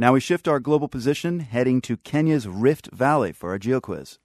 Now we shift our global position, heading to Kenya's Rift Valley for our GeoQuiz.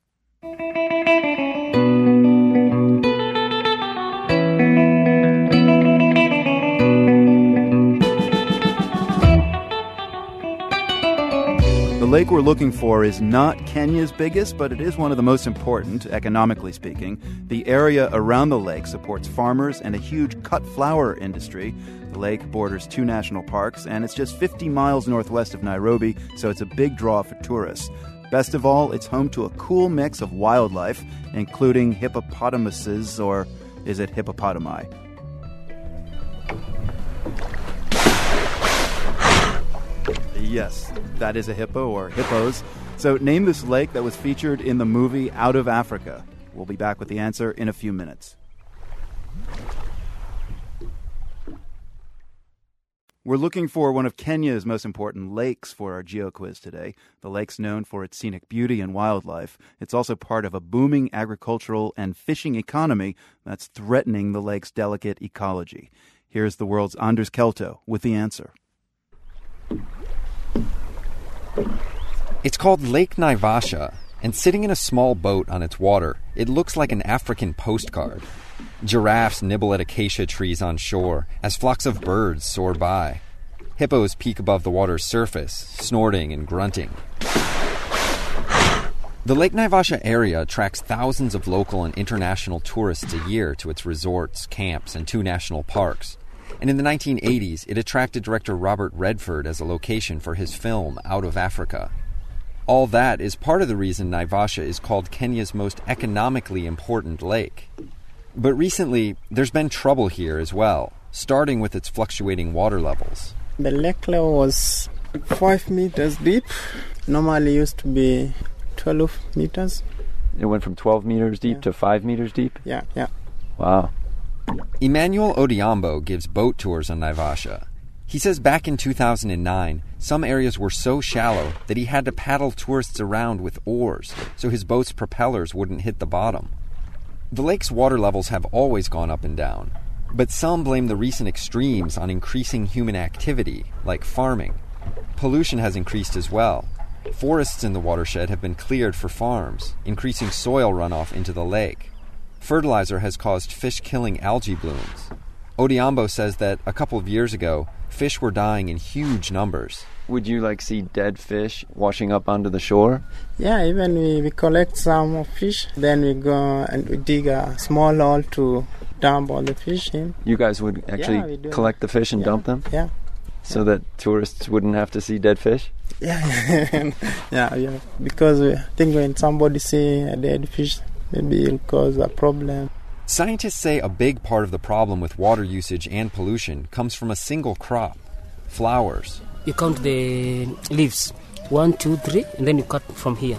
The lake we're looking for is not Kenya's biggest, but it is one of the most important, economically speaking. The area around the lake supports farmers and a huge cut flower industry. The lake borders two national parks, and it's just 50 miles northwest of Nairobi, so it's a big draw for tourists. Best of all, it's home to a cool mix of wildlife, including hippopotamuses, or is it hippopotami? Yes, that is a hippo or hippos. So, name this lake that was featured in the movie Out of Africa. We'll be back with the answer in a few minutes. We're looking for one of Kenya's most important lakes for our geo quiz today. The lake's known for its scenic beauty and wildlife. It's also part of a booming agricultural and fishing economy that's threatening the lake's delicate ecology. Here's the world's Anders Kelto with the answer. It's called Lake Naivasha, and sitting in a small boat on its water, it looks like an African postcard. Giraffes nibble at acacia trees on shore as flocks of birds soar by. Hippos peek above the water's surface, snorting and grunting. The Lake Naivasha area attracts thousands of local and international tourists a year to its resorts, camps, and two national parks. And in the 1980s, it attracted director Robert Redford as a location for his film Out of Africa. All that is part of the reason Naivasha is called Kenya's most economically important lake. But recently, there's been trouble here as well, starting with its fluctuating water levels. The lake level was five meters deep. Normally used to be 12 meters. It went from 12 meters deep Yeah. to 5 meters deep? Yeah, yeah. Wow. Emmanuel Odhiambo gives boat tours on Naivasha. He says back in 2009, some areas were so shallow that he had to paddle tourists around with oars so his boat's propellers wouldn't hit the bottom. The lake's water levels have always gone up and down, but some blame the recent extremes on increasing human activity, like farming. Pollution has increased as well. Forests in the watershed have been cleared for farms, increasing soil runoff into the lake. Fertilizer has caused fish killing algae blooms. Odhiambo says that a couple of years ago, fish were dying in huge numbers. Would you like see dead fish washing up onto the shore? Yeah, even we, we collect some fish, then we go and we dig a small hole to dump all the fish in. You guys would actually we do. collect the fish and Yeah. dump them Yeah. so that tourists wouldn't have to see dead fish? Yeah, yeah, yeah. Because I think when somebody see a dead fish, maybe it'll cause a problem. Scientists say a big part of the problem with water usage and pollution comes from a single crop flowers. You count the leaves. One, two, three, and then you cut from here.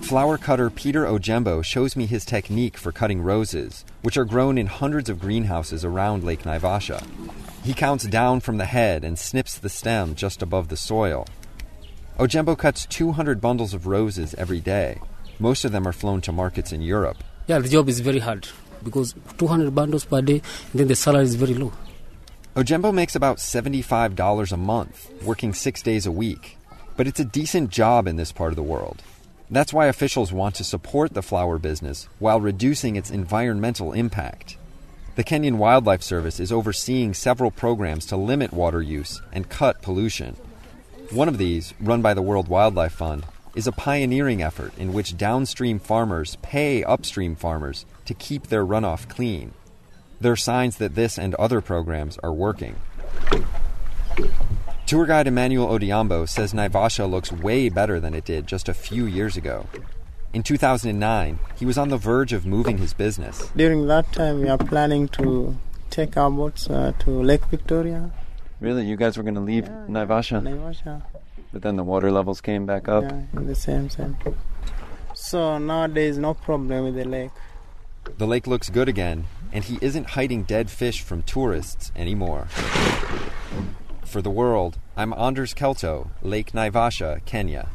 Flower cutter Peter Ojembo shows me his technique for cutting roses, which are grown in hundreds of greenhouses around Lake Naivasha. He counts down from the head and snips the stem just above the soil. Ojembo cuts 200 bundles of roses every day. Most of them are flown to markets in Europe. Yeah, the job is very hard because 200 bundles per day, and then the salary is very low. Ojembo makes about $75 a month, working six days a week. But it's a decent job in this part of the world. That's why officials want to support the flower business while reducing its environmental impact. The Kenyan Wildlife Service is overseeing several programs to limit water use and cut pollution. One of these, run by the World Wildlife Fund, is a pioneering effort in which downstream farmers pay upstream farmers to keep their runoff clean. There are signs that this and other programs are working. Tour guide Emmanuel Odhiambo says Naivasha looks way better than it did just a few years ago. In 2009, he was on the verge of moving his business. During that time, we are planning to take our boats uh, to Lake Victoria. Really? You guys were going to leave Yeah, Naivasha? Naivasha. But then the water levels came back up? Yeah, in the same same. So nowadays, no problem with the lake. The lake looks good again, and he isn't hiding dead fish from tourists anymore. For the world, I'm Anders Kelto, Lake Naivasha, Kenya.